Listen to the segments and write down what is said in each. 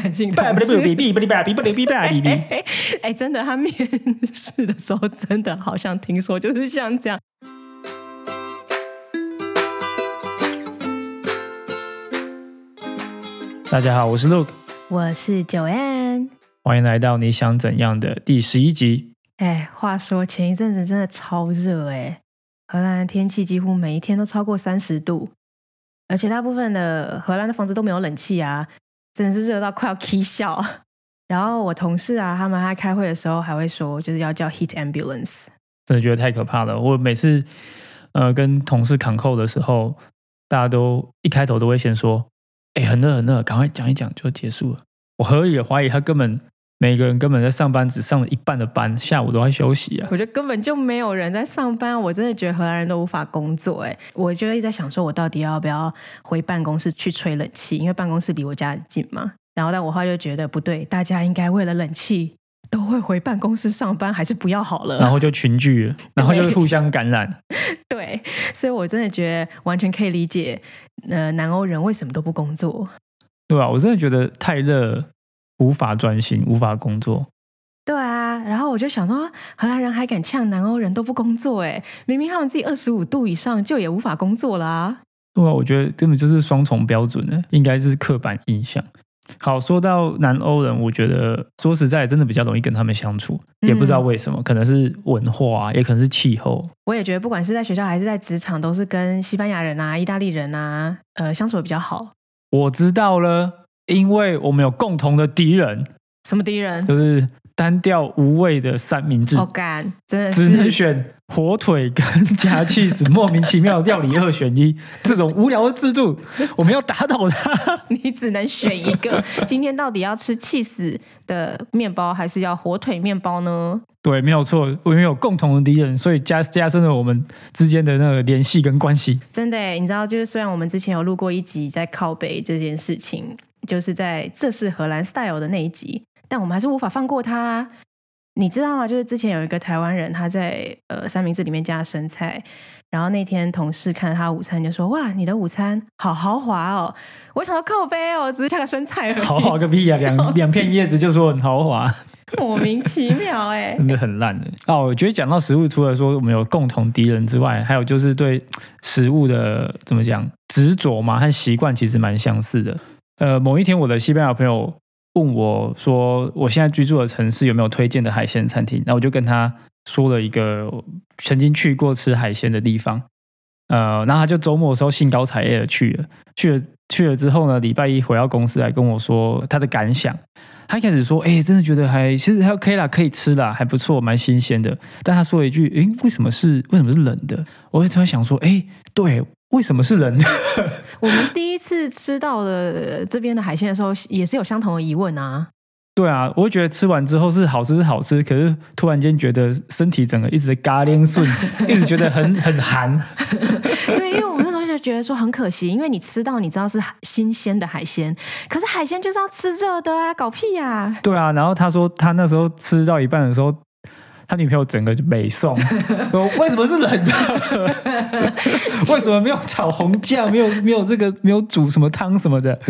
男性同事。哎，真的，他面试的时候真的好像听说就是像这样。大家好，我是 Luke，我是 Joanne，欢迎来到你想怎样的第十一集。哎，话说前一阵子真的超热哎，荷兰的天气几乎每一天都超过三十度，而且大部分的荷兰的房子都没有冷气啊，真的是热到快要哭笑。然后我同事啊，他们在开会的时候还会说，就是要叫 heat ambulance，真的觉得太可怕了。我每次呃跟同事抗扣的时候，大家都一开头都会先说。哎，很热很热，赶快讲一讲就结束了。我合理的怀疑，他根本每个人根本在上班，只上了一半的班，下午都在休息啊。我觉得根本就没有人在上班，我真的觉得荷兰人都无法工作。哎，我就一直在想，说我到底要不要回办公室去吹冷气？因为办公室离我家很近嘛。然后，但我后来就觉得不对，大家应该为了冷气都会回办公室上班，还是不要好了。然后就群聚了，然后就互相感染。对，所以我真的觉得完全可以理解。呃，南欧人为什么都不工作？对啊，我真的觉得太热，无法专心，无法工作。对啊，然后我就想说，荷兰人还敢呛南欧人都不工作？哎，明明他们自己二十五度以上就也无法工作啦。对啊，我觉得根本就是双重标准呢，应该是刻板印象。好，说到南欧人，我觉得说实在，真的比较容易跟他们相处，也不知道为什么，可能是文化，啊也可能是气候。我也觉得，不管是在学校还是在职场，都是跟西班牙人啊、意大利人啊，呃，相处的比较好。我知道了，因为我们有共同的敌人。什么敌人？就是单调无味的三明治。好干，真的只能选。火腿跟加气死，莫名其妙料理二选一，这种无聊的制度，我们要打倒它。你只能选一个，今天到底要吃气死的面包，还是要火腿面包呢？对，没有错，我们有共同的敌人，所以加加深了我们之间的那个联系跟关系。真的，你知道，就是虽然我们之前有录过一集在靠北这件事情，就是在这是荷兰 style 的那一集，但我们还是无法放过他。你知道吗？就是之前有一个台湾人，他在呃三明治里面加生菜，然后那天同事看他午餐就说：“哇，你的午餐好豪华哦！”我想到靠背哦，只是加个生菜而已。豪华个屁啊！两两片叶子就说很豪华，莫名其妙哎，真的很烂的哦。我觉得讲到食物，除了说我们有共同敌人之外，还有就是对食物的怎么讲执着嘛和习惯其实蛮相似的。呃，某一天我的西班牙朋友。问我说：“我现在居住的城市有没有推荐的海鲜餐厅？”那我就跟他说了一个曾经去过吃海鲜的地方。呃，然后他就周末的时候兴高采烈的去了。去了去了之后呢，礼拜一回到公司来跟我说他的感想。他一开始说：“哎，真的觉得还其实还 OK 啦，可以吃啦，还不错，蛮新鲜的。”但他说了一句：“哎，为什么是为什么是冷的？”我就突然想说：“哎，对。”为什么是人？我们第一次吃到的这边的海鲜的时候，也是有相同的疑问啊。对啊，我会觉得吃完之后是好吃是好吃，可是突然间觉得身体整个一直在嘎铃顺，一直觉得很很寒。对，因为我们那时候就觉得说很可惜，因为你吃到你知道是新鲜的海鲜，可是海鲜就是要吃热的啊，搞屁呀！对啊，然后他说他那时候吃到一半的时候。他女朋友整个就没送，说为什么是冷的？为什么没有炒红酱？没有没有这个没有煮什么汤什么的？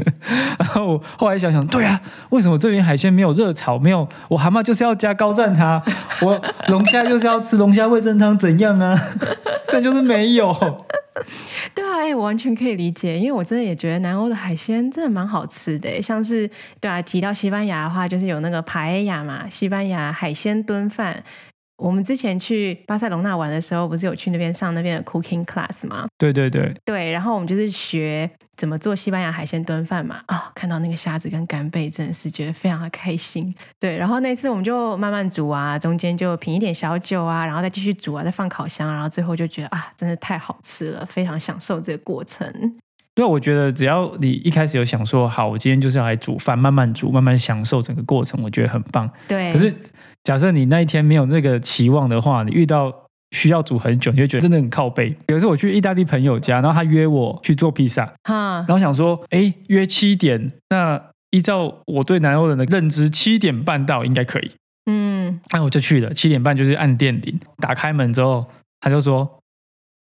然后后来想想，对啊，为什么这边海鲜没有热炒？没有我蛤蟆就是要加高赞它，我龙虾就是要吃龙虾味噌汤，怎样啊？但就是没有。对啊，哎，我完全可以理解，因为我真的也觉得南欧的海鲜真的蛮好吃的，像是对啊，提到西班牙的话，就是有那个帕埃亚嘛，西班牙海鲜炖饭。我们之前去巴塞隆纳玩的时候，不是有去那边上那边的 cooking class 吗？对对对，对，然后我们就是学怎么做西班牙海鲜炖饭嘛。啊，看到那个虾子跟干贝，真的是觉得非常的开心。对，然后那次我们就慢慢煮啊，中间就品一点小酒啊，然后再继续煮啊，再放烤箱，然后最后就觉得啊，真的太好吃了，非常享受这个过程。对，我觉得只要你一开始有想说好，我今天就是要来煮饭，慢慢煮，慢慢享受整个过程，我觉得很棒。对，可是。假设你那一天没有那个期望的话，你遇到需要煮很久，你就觉得真的很靠背。有一次我去意大利朋友家，然后他约我去做披萨，哈然后想说，哎，约七点，那依照我对南欧人的认知，七点半到应该可以。嗯，那我就去了，七点半就是按电铃，打开门之后，他就说，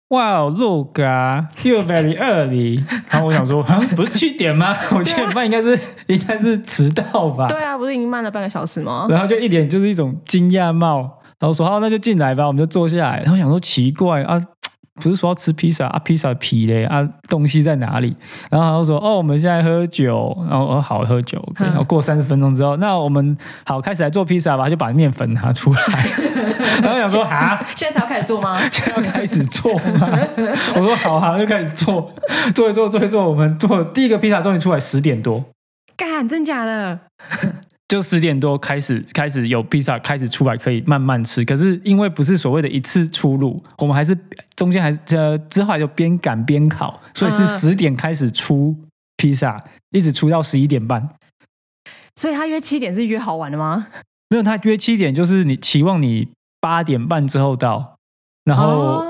哇，look 啊，you very early。然后我想说，啊，不是七点吗？我七点半应该是应该是迟到吧？对啊，不是已经慢了半个小时吗？然后就一点就是一种惊讶帽，然后说好，那就进来吧，我们就坐下来。然后想说奇怪啊。不是说要吃披萨啊？披萨皮嘞啊？东西在哪里？然后他就说：“哦，我们现在喝酒。”然后我好喝酒。然后过三十分钟之后，那我们好开始来做披萨吧，就把面粉拿出来。然后想说：“啊，现在才要开始做吗？现在要开始做吗？”我说：“好啊，就开始做，做一做，做一做。我们做第一个披萨终于出来，十点多。干，真假的？就十点多开始，开始有披萨开始出来，可以慢慢吃。可是因为不是所谓的一次出炉，我们还是中间还是呃之后就边赶边烤，所以是十点开始出披萨，一直出到十一点半。所以他约七点是约好玩的吗？没有，他约七点就是你期望你八点半之后到，然后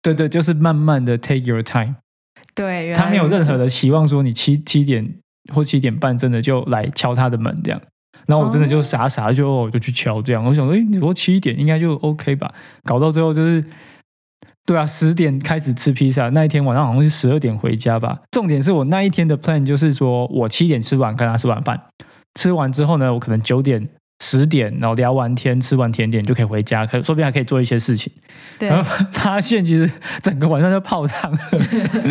对对，就是慢慢的 take your time。对，他没有任何的期望说你七七点或七点半真的就来敲他的门这样。然后我真的就傻傻就我就去敲这样，我想说，哎，你说七点应该就 OK 吧？搞到最后就是，对啊，十点开始吃披萨，那一天晚上好像是十二点回家吧。重点是我那一天的 plan 就是说我七点吃完跟他吃晚饭，吃完之后呢，我可能九点、十点，然后聊完天、吃完甜点就可以回家，可说不定还可以做一些事情。对，然后发现其实整个晚上就泡汤，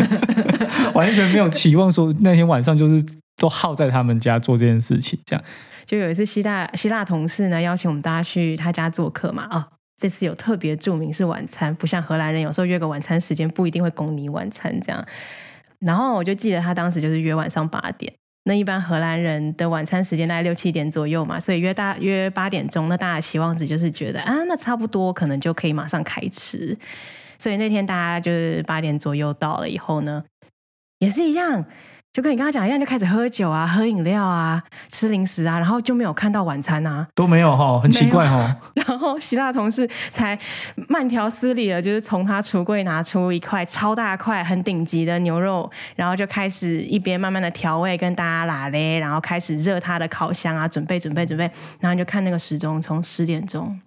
完全没有期望说那天晚上就是都耗在他们家做这件事情，这样。就有一次，希腊希腊同事呢邀请我们大家去他家做客嘛，哦，这次有特别注明是晚餐，不像荷兰人有时候约个晚餐时间不一定会供你晚餐这样。然后我就记得他当时就是约晚上八点，那一般荷兰人的晚餐时间大概六七点左右嘛，所以约大约八点钟，那大家期望值就是觉得啊，那差不多可能就可以马上开吃。所以那天大家就是八点左右到了以后呢，也是一样。就跟你刚刚讲一样，就开始喝酒啊，喝饮料啊，吃零食啊，然后就没有看到晚餐啊，都没有哈，很奇怪哈。然后希腊同事才慢条斯理的，就是从他橱柜拿出一块超大块、很顶级的牛肉，然后就开始一边慢慢的调味，跟大家拉嘞，然后开始热他的烤箱啊，准备准备准备，然后就看那个时钟，从十点钟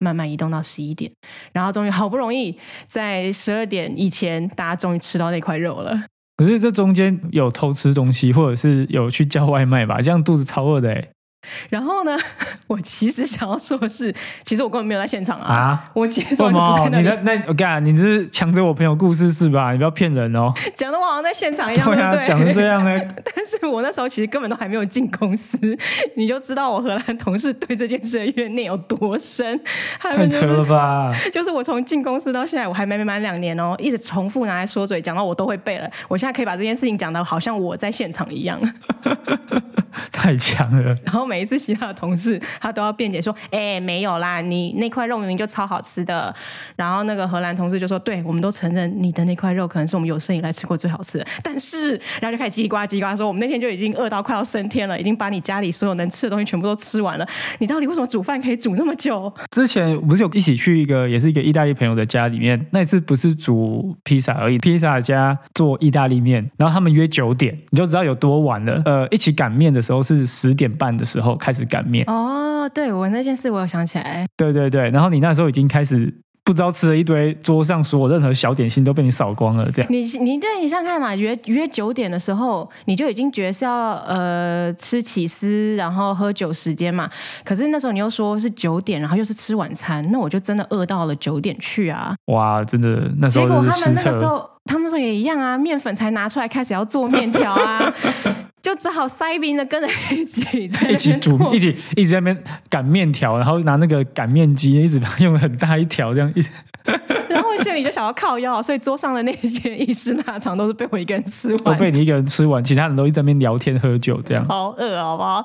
慢慢移动到十一点，然后终于好不容易在十二点以前，大家终于吃到那块肉了。可是这中间有偷吃东西，或者是有去叫外卖吧？这样肚子超饿的哎。然后呢，我其实想要说的是，其实我根本没有在现场啊！啊，我其实什么？你在那？那我干，你是抢着我朋友故事是吧？你不要骗人哦！讲的我好像在现场一样，对不对？讲成这样呢？但是我那时候其实根本都还没有进公司，你就知道我荷兰同事对这件事的怨念有多深。太扯了吧！就是我从进公司到现在，我还没满两年哦，一直重复拿来说嘴，讲到我都会背了。我现在可以把这件事情讲的好像我在现场一样。太强了！然后每一次洗他的同事他都要辩解说：“哎，没有啦，你那块肉明明就超好吃的。”然后那个荷兰同事就说：“对，我们都承认你的那块肉可能是我们有生以来吃过最好吃的。”但是，然后就开始叽呱叽呱说：“我们那天就已经饿到快要升天了，已经把你家里所有能吃的东西全部都吃完了。你到底为什么煮饭可以煮那么久？”之前不是有一起去一个也是一个意大利朋友的家里面，那次不是煮披萨而已，披萨家做意大利面，然后他们约九点，你就知道有多晚了。呃，一起擀面的时候。是十点半的时候开始擀面哦，对我那件事我有想起来，对对对，然后你那时候已经开始不知道吃了一堆，桌上所有任何小点心都被你扫光了，这样。你你对你想想看嘛，约约九点的时候，你就已经觉得是要呃吃起司，然后喝酒时间嘛。可是那时候你又说是九点，然后又是吃晚餐，那我就真的饿到了九点去啊！哇，真的那时候结果他们那个时候，他们那时候也一样啊，面粉才拿出来开始要做面条啊。就只好塞冰的跟着一起在一起煮，一起一直在那边擀面条，然后拿那个擀面机一直用很大一条这样一直，心里就想要靠腰，所以桌上的那些意式腊肠都是被我一个人吃完，都被你一个人吃完，其他人都一直在那边聊天喝酒这样，好饿好不好？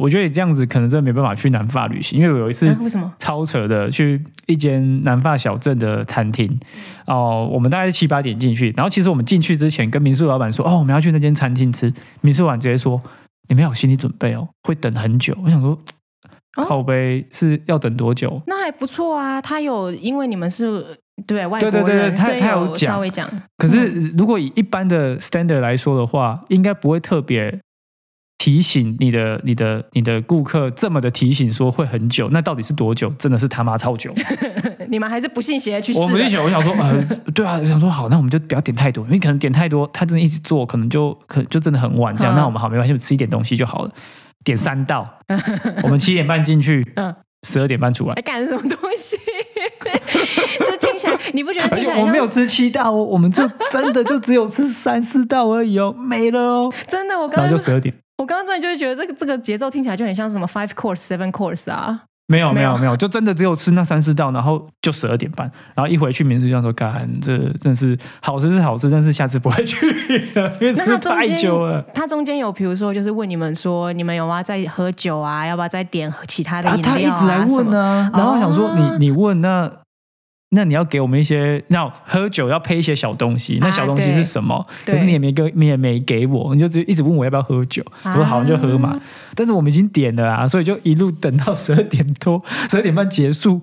我觉得你这样子可能真的没办法去南法旅行，因为我有一次为什么超扯的去一间南法小镇的餐厅哦，我们大概是七八点进去，然后其实我们进去之前跟民宿老板说哦，我们要去那间餐厅吃，民宿老板直接说你们要有心理准备哦，会等很久。我想说，靠杯是要等多久？那还不错啊，他有因为你们是对外国人，他他有稍微讲。可是如果以一般的 standard 来说的话，应该不会特别。提醒你的、你的、你的顾客这么的提醒说会很久，那到底是多久？真的是他妈超久。你们还是不信邪去试了。我们就想，我想说，呃，对啊，想说好，那我们就不要点太多，因为可能点太多，他真的一直做，可能就可能就真的很晚这样。嗯那我们好没关系，我们吃一点东西就好了。点三道，我们七点半进去，嗯十二点半出来还。干什么东西？你不觉得听起来我们没有吃七道哦，我们就真的就只有吃三四道而已哦，没了哦。真的？我然刚刚后就十二点，我刚刚真的就是觉得这个这个节奏听起来就很像什么 five course seven course 啊。没有没有没有，就真的只有吃那三四道，然后就十二点半，然后一回去民宿就说，干，这真的是好吃是好吃，但是下次不会去了，因为那吃太久了。他中间有比如说就是问你们说你们有没有在喝酒啊？要不要再点其他的他饮料啊？他一直来问呢、然后我想说哦你你问那那你要给我们一些，要喝酒要配一些小东西，那小东西是什么？对可是你也没给，你也没给我，你就只一直问我要不要喝酒。我说好，你就喝嘛。但是我们已经点了啊，所以就一路等到十二点多，十二点半结束。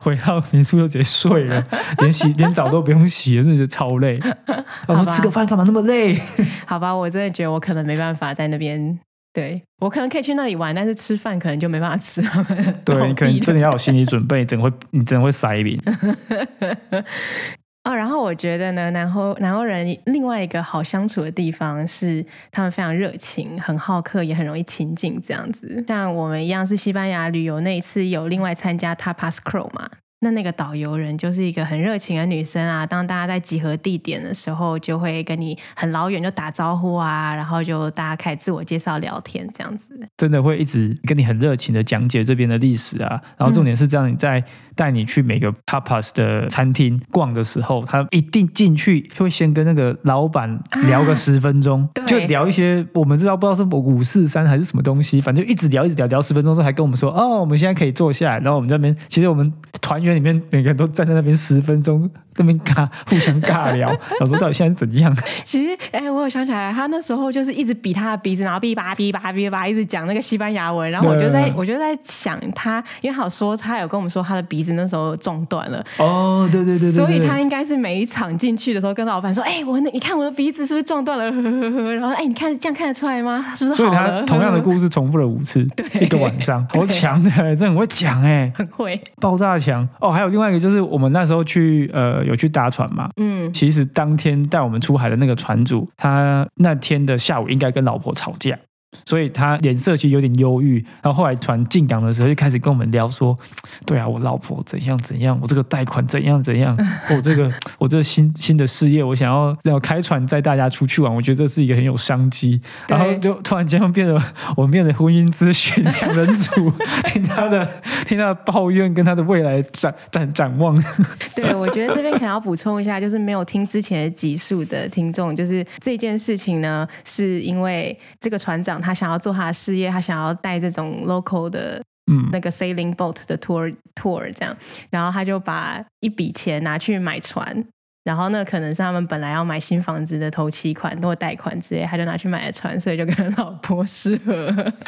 回到民宿就直接睡了，连洗连澡都不用洗，真的是超累。我说吃个饭干嘛那么累？好吧，我真的觉得我可能没办法在那边。对我可能可以去那里玩，但是吃饭可能就没办法吃。对你可能真的要有心理准备，真的会你真的会塞饼。哦，然后我觉得呢，南欧南欧人另外一个好相处的地方是，他们非常热情，很好客，也很容易亲近这样子。像我们一样是西班牙旅游那一次，有另外参加 Tapas Crow 嘛。那那个导游人就是一个很热情的女生啊，当大家在集合地点的时候，就会跟你很老远就打招呼啊，然后就大家开始自我介绍聊天这样子。真的会一直跟你很热情的讲解这边的历史啊，然后重点是这样，你在带你去每个 tapas 的餐厅逛的时候，他一定进去会先跟那个老板聊个十分钟，对。就聊一些我们知道不知道是五四三还是什么东西，反正就一直聊一直聊聊十分钟之后，还跟我们说哦，我们现在可以坐下来，然后我们这边其实我们团员里面每个人都站在那边十分钟，那边尬互相尬聊，老说到底现在是怎样？其实，哎，我有想起来，他那时候就是一直比他的鼻子，然后哔叭哔叭哔叭一直讲那个西班牙文，然后我就在我就在想他，因为好说他有跟我们说他的鼻子那时候撞断了，哦，对对对对所以他应该是每一场进去的时候跟老板说，哎，我那你看我的鼻子是不是撞断了？呵呵呵然后哎，你看这样看得出来吗？是不是所以他？同样的故事重复了五次，一个晚上，好强的，真的很会讲哎，很会，爆炸强哦。还有另外一个就是我们那时候去呃有去搭船嘛，嗯，其实当天带我们出海的那个船主，他那天的下午应该跟老婆吵架。所以他脸色其实有点忧郁，然后后来船进港的时候就开始跟我们聊说，对啊，我老婆怎样怎样，我这个贷款怎样怎样，我这个我这新新的事业，我想要要开船载大家出去玩，我觉得这是一个很有商机。然后就突然间变得我们变得婚姻咨询两人组，听他的听他的抱怨跟他的未来展展展望。对，我觉得这边可能要补充一下，就是没有听之前的集数的听众，就是这件事情呢，是因为这个船长他想要做他的事业，他想要带这种 local 的嗯，那个 sailing boat 的 tour tour 这样，然后他就把一笔钱拿去买船。然后那，可能是他们本来要买新房子的头期款或贷款之类，他就拿去买了船，所以就跟老婆失和。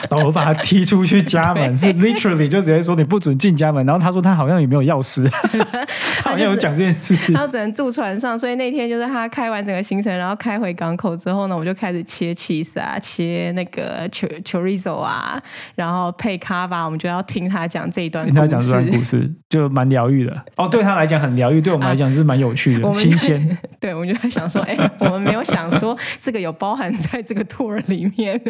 然后我把他踢出去家门，是 literally 就直接说你不准进家门。然后他说他好像也没有钥匙，他好像有讲这件事。他只能住船上，所以那天就是他开完整个行程，然后开回港口之后呢，我就开始切 cheese 啊，切那个 chor- chorizo 啊，然后配 cava，我们就要听他讲这一段听他讲这段故事。就蛮疗愈的。哦，对他来讲很疗愈，对我们来讲是蛮有趣的、我们就新鲜。对，我们就在想说，哎、我们没有想说这个有包含在这个 tour 里面。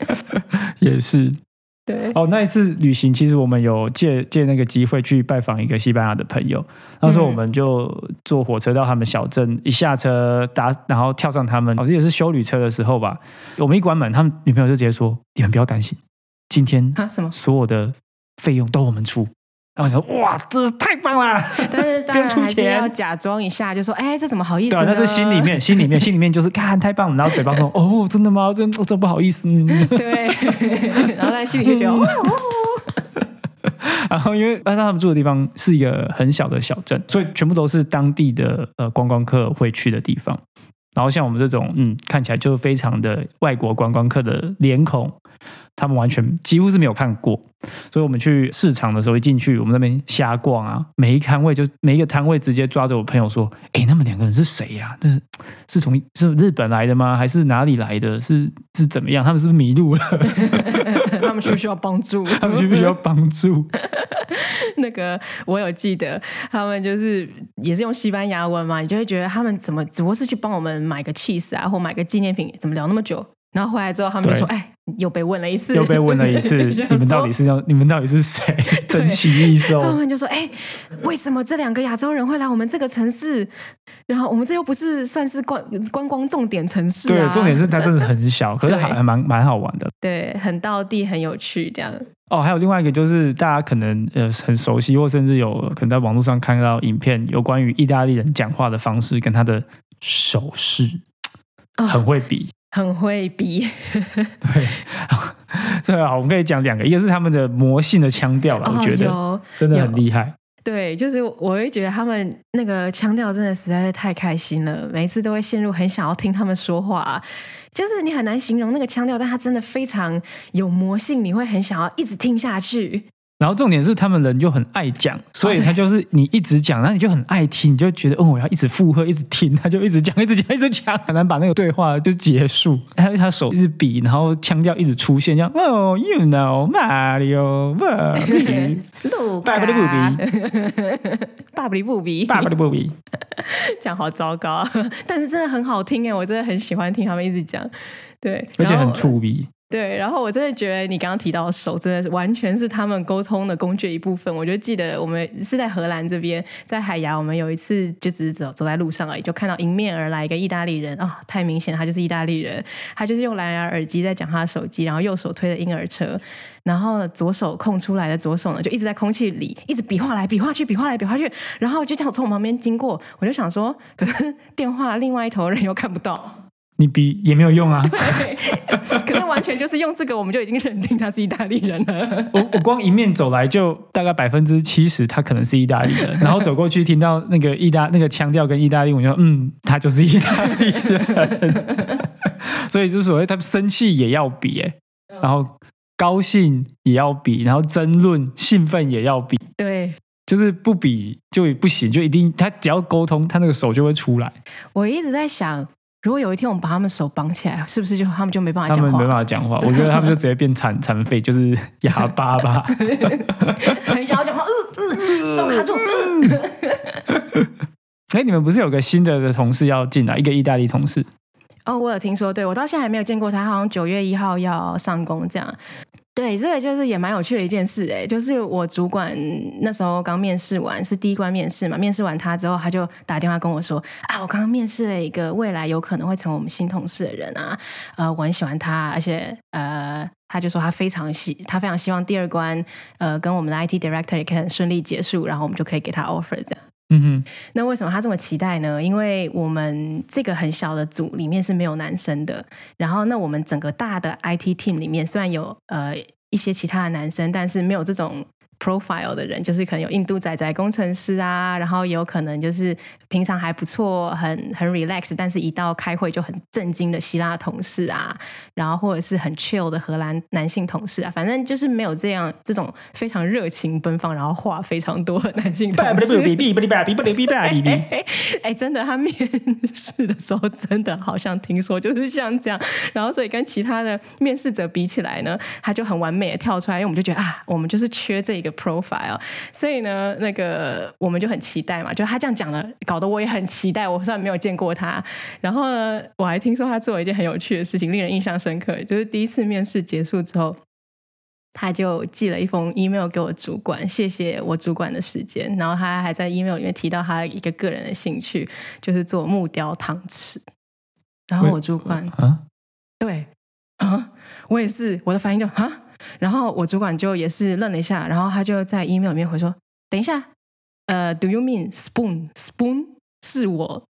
也是对，哦，那一次旅行，其实我们有借借那个机会去拜访一个西班牙的朋友。那时候我们就坐火车到他们小镇，一下车搭，然后跳上他们，好哦，也是修旅车的时候吧。我们一关门，他们女朋友就直接说：“你们不要担心，今天啊什么？所有的费用都我们出。”然后我想说，哇，这是太棒啦！但是当然还是要假装一下，就说，哎、这怎么好意思对啊，呢？那是心里面，心里面，心里面就是 看太棒了，然后嘴巴说，哦，真的吗？真真不好意思。嗯对，然后在心里就觉得，哦然后因为那他们住的地方是一个很小的小镇，所以全部都是当地的呃观光客会去的地方。然后像我们这种，嗯，看起来就非常的外国观光客的脸孔，他们完全几乎是没有看过。所以我们去市场的时候一进去，我们那边瞎逛啊，每一摊位就每一个摊位直接抓着我朋友说：“哎，他们两个人是谁呀？这是是从是日本来的吗？还是哪里来的？是是怎么样？他们是不是迷路了？他们需不需要帮助？他们需不需要帮助？” 那个我有记得，他们就是也是用西班牙文嘛，你就会觉得他们怎么只不过是去帮我们买个 cheese 啊，或买个纪念品，怎么聊那么久？然后回来之后，他们就说：“哎，又被问了一次，又被问了一次，你们到底是要你们到底是谁？珍奇异兽？”他们就说：“哎，为什么这两个亚洲人会来我们这个城市？然后我们这又不是算是观观光重点城市？对，重点是它真的很小，可是还还蛮蛮好玩的。对，很到地，很有趣，这样。哦，还有另外一个就是大家可能呃很熟悉，或甚至有可能在网络上看到影片，有关于意大利人讲话的方式跟他的手势，很会比。”很会比，对，这个好，我们可以讲两个，一个是他们的魔性的腔调了，我觉得真的很厉害。对，就是我会觉得他们那个腔调真的实在是太开心了，每一次都会陷入很想要听他们说话，就是你很难形容那个腔调，但它真的非常有魔性，你会很想要一直听下去。然后重点是他们人就很爱讲，所以他就是你一直讲，然后你就很爱听，你就觉得哦，我要一直附和，一直听，他就一直讲，一直讲，一直讲，很难把那个对话就结束。他 他手一直比，然后腔调一直出现，像 哦，you know Mario，爸爸的布比，爸爸的布比，爸爸的布比，讲好糟糕，但是真的很好听哎，我真的很喜欢听他们一直讲，对，而且很触鼻。对，然后我真的觉得你刚刚提到手，真的是完全是他们沟通的工具一部分。我就记得我们是在荷兰这边，在海牙，我们有一次就只是走走在路上而已，就看到迎面而来一个意大利人啊，太明显他就是意大利人，他就是用蓝牙耳机在讲他的手机，然后右手推着婴儿车，然后左手空出来的左手呢，就一直在空气里一直比划来比划去，比划来比划去，然后就这样从我旁边经过，我就想说，可是电话另外一头人又看不到。你比也没有用啊！对，可是完全就是用这个，我们就已经认定他是意大利人了。我我光迎面走来，就大概百分之七十，他可能是意大利人。然后走过去，听到那个意大那个腔调跟意大利，我就嗯，他就是意大利人。所以就所谓他生气也要比，哎，然后高兴也要比，然后争论兴奋也要比。对，就是不比就不行，就一定他只要沟通，他那个手就会出来。我一直在想。如果有一天我们把他们手绑起来，是不是就他们就没办法讲话？他们没办法讲话，我觉得他们就直接变残 残废，就是哑巴吧。很想要讲话，呃呃，手卡住。哎，你们不是有个新的的同事要进来，一个意大利同事？哦，我有听说，对我到现在还没有见过他，好像九月一号要上工这样。对，这个就是也蛮有趣的一件事哎，就是我主管那时候刚面试完，是第一关面试嘛。面试完他之后，他就打电话跟我说：“啊，我刚刚面试了一个未来有可能会成为我们新同事的人啊，呃，我很喜欢他，而且呃，他就说他非常希，他非常希望第二关呃跟我们的 IT director 也可以很顺利结束，然后我们就可以给他 offer 这样。”嗯哼，那为什么他这么期待呢？因为我们这个很小的组里面是没有男生的，然后那我们整个大的 IT team 里面虽然有呃一些其他的男生，但是没有这种。Profile 的人就是可能有印度仔仔工程师啊，然后也有可能就是平常还不错，很很 relax，但是一到开会就很震惊的希腊同事啊，然后或者是很 chill 的荷兰男性同事啊，反正就是没有这样这种非常热情奔放，然后话非常多的男性同事。哎，真的，他面试的时候真的好像听说就是像这样，然后所以跟其他的面试者比起来呢，他就很完美的跳出来，因为我们就觉得啊，我们就是缺这个。profile，所以呢，那个我们就很期待嘛，就他这样讲了，搞得我也很期待。我虽然没有见过他，然后呢，我还听说他做了一件很有趣的事情，令人印象深刻。就是第一次面试结束之后，他就寄了一封 email 给我主管，谢谢我主管的时间。然后他还在 email 里面提到他一个个人的兴趣，就是做木雕汤匙。然后我主管啊，对啊，我也是，我的反应就啊。然后我主管就也是愣了一下，然后他就在 email 里面回说：“等一下，呃，Do you mean spoon？Spoon 是我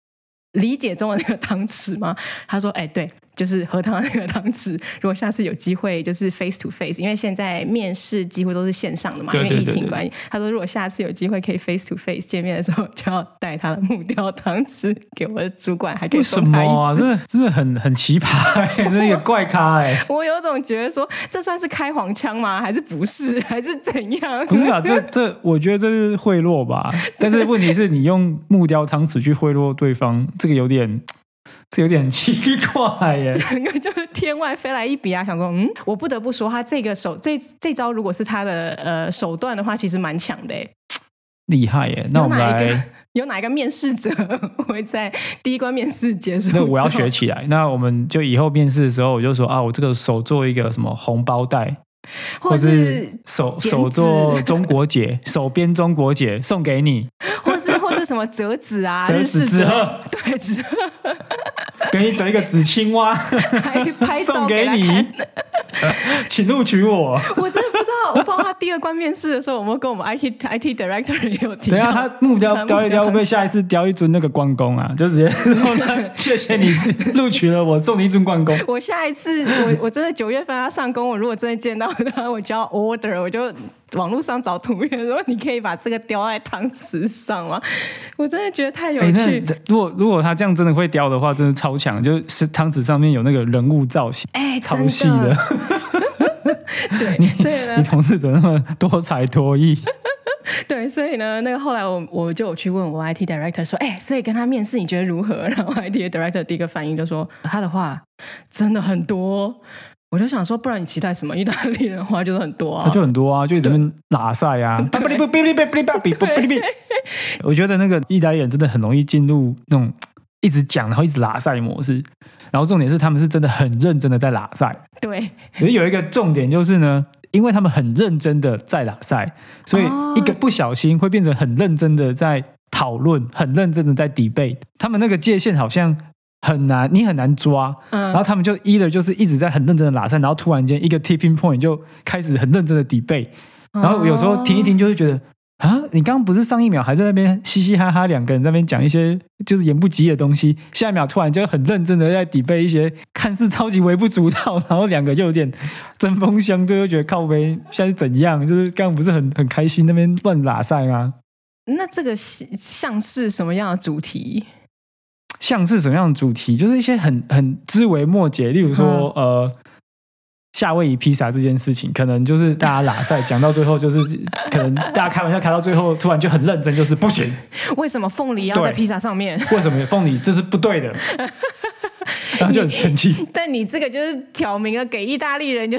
理解中的那个 汤匙吗？”他说：“哎，对，就是喝汤的那个汤匙，如果下次有机会就是 face to face，因为现在面试几乎都是线上的嘛，因为疫情关系。他说如果下次有机会可以 face to face 见面的时候，就要带他的木雕汤匙给我的主管，还可以送他一支。真的真的很很奇葩，真的个怪咖哎！我有种觉得说，这算是开黄腔吗？还是不是？还是怎样？不是啊，这这我觉得这是贿赂吧。但是问题是你用木雕汤匙去贿赂对方，这个有点。这有点奇怪耶，整个就是天外飞来一笔啊！想说，嗯，我不得不说，他这个手这这招，如果是他的呃手段的话，其实蛮强的，厉害耶！那我们来，有哪一个面试者 会在第一关面试结束？那我要学起来。那我们就以后面试的时候，我就说啊，我这个手做一个什么红包袋，或是手 手做 中国结，手编中国结送给你，或是或是什么折纸啊，折纸纸鹤，对纸鹤。给你整一个纸青蛙，拍 送给你，请录取我。我真的不知道，我不知道他第二关面试的时候，有没有跟我们 IT IT director 也有提。等下他目标雕一雕，会不会下一次雕一尊那个关公啊？就直接说谢谢你录取了我，送你一尊关公。我下一次，我我真的九月份要上工，我如果真的见到他，我就要 order，我就。网络上找图片，说你可以把这个雕在汤匙上吗？我真的觉得太有趣。如果如果他这样真的会雕的话，真的超强，就是汤匙上面有那个人物造型，哎，超细的。对，所以呢，你同事怎么那么多才多艺？对，所以呢，那个后来我我就有去问我 IT director 说，哎，所以跟他面试你觉得如何？然后 IT director 第一个反应就说，他的话真的很多。我就想说，不然你期待什么？意大利人话就是很多啊，就很多啊，就这边拉塞啊，我觉得那个意大利人真的很容易进入那种一直讲，然后一直拉塞模式。然后重点是他们是真的很认真的在拉塞。对，可是有一个重点就是呢，因为他们很认真的在拉塞，所以一个不小心会变成很认真的在讨论，很认真的在 debate。他们那个界限好像。很难，你很难抓。然后他们就 either 就是一直在很认真的拉塞，然后突然间一个 tipping point 就开始很认真的 debate。然后有时候听一听就会觉得啊，你刚刚不是上一秒还在那边嘻嘻哈哈，两个人在那边讲一些就是言不及的东西，下一秒突然就很认真的在 debate 一些看似超级微不足道，然后两个就有点针锋相对，又觉得靠背现在是怎样？就是刚刚不是很很开心那边乱拉塞吗？那这个像是什么样的主题？像是什么样的主题？就是一些很很枝微末节，例如说，呃，夏威夷披萨这件事情，可能就是大家拉赛讲到最后，就是可能大家开玩笑开到最后，突然就很认真，就是不行。为什么凤梨要在披萨上面？为什么凤梨这是不对的？然后就很生气，但你这个就是挑明了给意大利人，就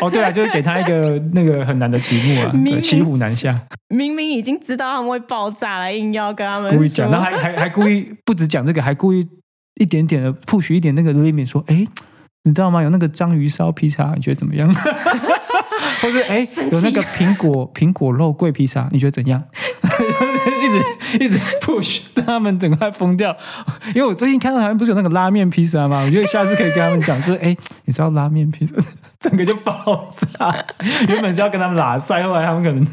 哦对啊，就是给他一个那个很难的题目啊，骑虎难下。明明已经知道他们会爆炸了，硬要跟他们故意讲，然后还还还故意不止讲这个，还故意一点点的 push 一点那个 limit，说哎，你知道吗？有那个章鱼烧披萨，你觉得怎么样？或者哎，有那个苹果苹果肉桂披萨，你觉得怎样？一直 一直 push，让他们整个快疯掉。因为我最近看到台湾不是有那个拉面披萨吗？我觉得下次可以跟他们讲，说哎，你知道拉面披萨，整个就爆炸。原本是要跟他们拉塞，后来他们可能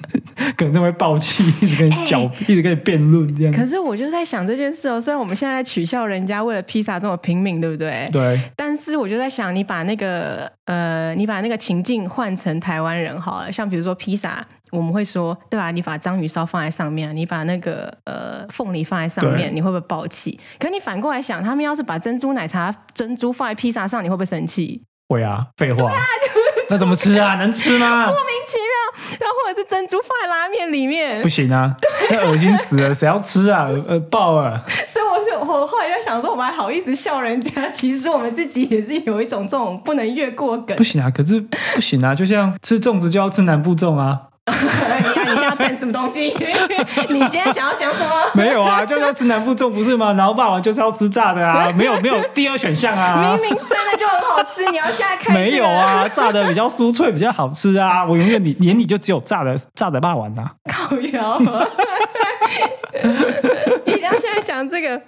可能就会爆气，一直跟你狡一直跟你辩论这样。可是我就在想这件事哦，虽然我们现在取笑人家为了披萨这么拼命，对不对？对。但是我就在想，你把那个呃，你把那个情境换成台湾人好了，像比如说披萨。我们会说，对吧？你把章鱼烧放在上面，你把那个呃凤梨放在上面，你会不会爆气？可你反过来想，他们要是把珍珠奶茶珍珠放在披萨上，你会不会生气？会啊，废话。那怎么吃啊？能吃吗？莫名其妙。然后或者是珍珠放在拉面里面，不行啊，那恶心死了，谁要吃啊？呃，爆了。所以我就我后来就想说，我们还好意思笑人家？其实我们自己也是有一种这种不能越过梗。不行啊，可是不行啊，就像吃粽子就要吃南部粽啊。你你想干什么东西？你现在想要讲什么？没有啊，就是要吃南部粽不是吗？然后霸王就是要吃炸的啊，没有没有第二选项啊。明明真的就很好吃，你要现在看。没有啊，炸的比较酥脆，比较好吃啊。我永远你眼里就只有炸的炸的霸王啊。烤窑。你要现在讲这个。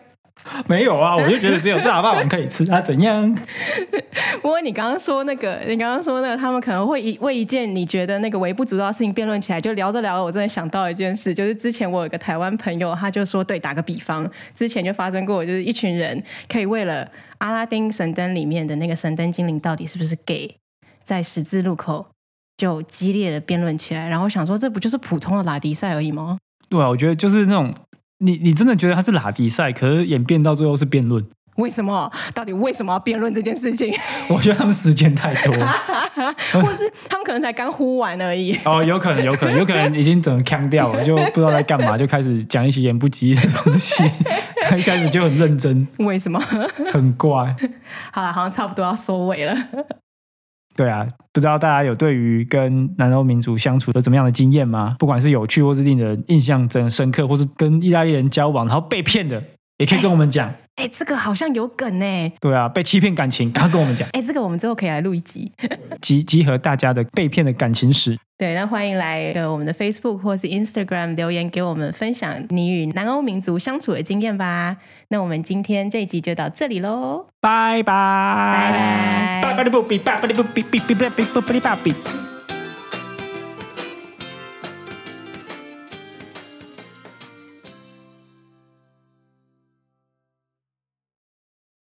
没有啊，我就觉得只有炸霸王可以吃啊，怎样？不过你刚刚说那个，你刚刚说那个，他们可能会一为一件你觉得那个微不足道的事情辩论起来，就聊着聊着，我真的想到一件事，就是之前我有个台湾朋友，他就说，对，打个比方，之前就发生过，就是一群人可以为了阿拉丁神灯里面的那个神灯精灵到底是不是 gay，在十字路口就激烈的辩论起来，然后想说，这不就是普通的拉迪赛而已吗？对啊，我觉得就是那种你你真的觉得他是拉迪赛，可是演变到最后是辩论。为什么？到底为什么要辩论这件事情？我觉得他们时间太多，或是他们可能才刚呼完而已。哦，有可能，有可能，有可能已经整个腔掉了，就不知道在干嘛，就开始讲一些言不及义的东西。他一开始就很认真，为什么？很怪。好了，好像差不多要收尾了。对啊，不知道大家有对于跟南欧民族相处有怎么样的经验吗？不管是有趣，或是令人印象真深刻，或是跟意大利人交往然后被骗的，也可以跟我们讲。哎，这个好像有梗呢。对啊，被欺骗感情，赶快跟我们讲。哎，这个我们之后可以来录一集，集集合大家的被骗的感情史。对，那欢迎来呃我们的 Facebook 或是 Instagram 留言给我们分享你与南欧民族相处的经验吧。那我们今天这一集就到这里喽，拜拜，拜拜，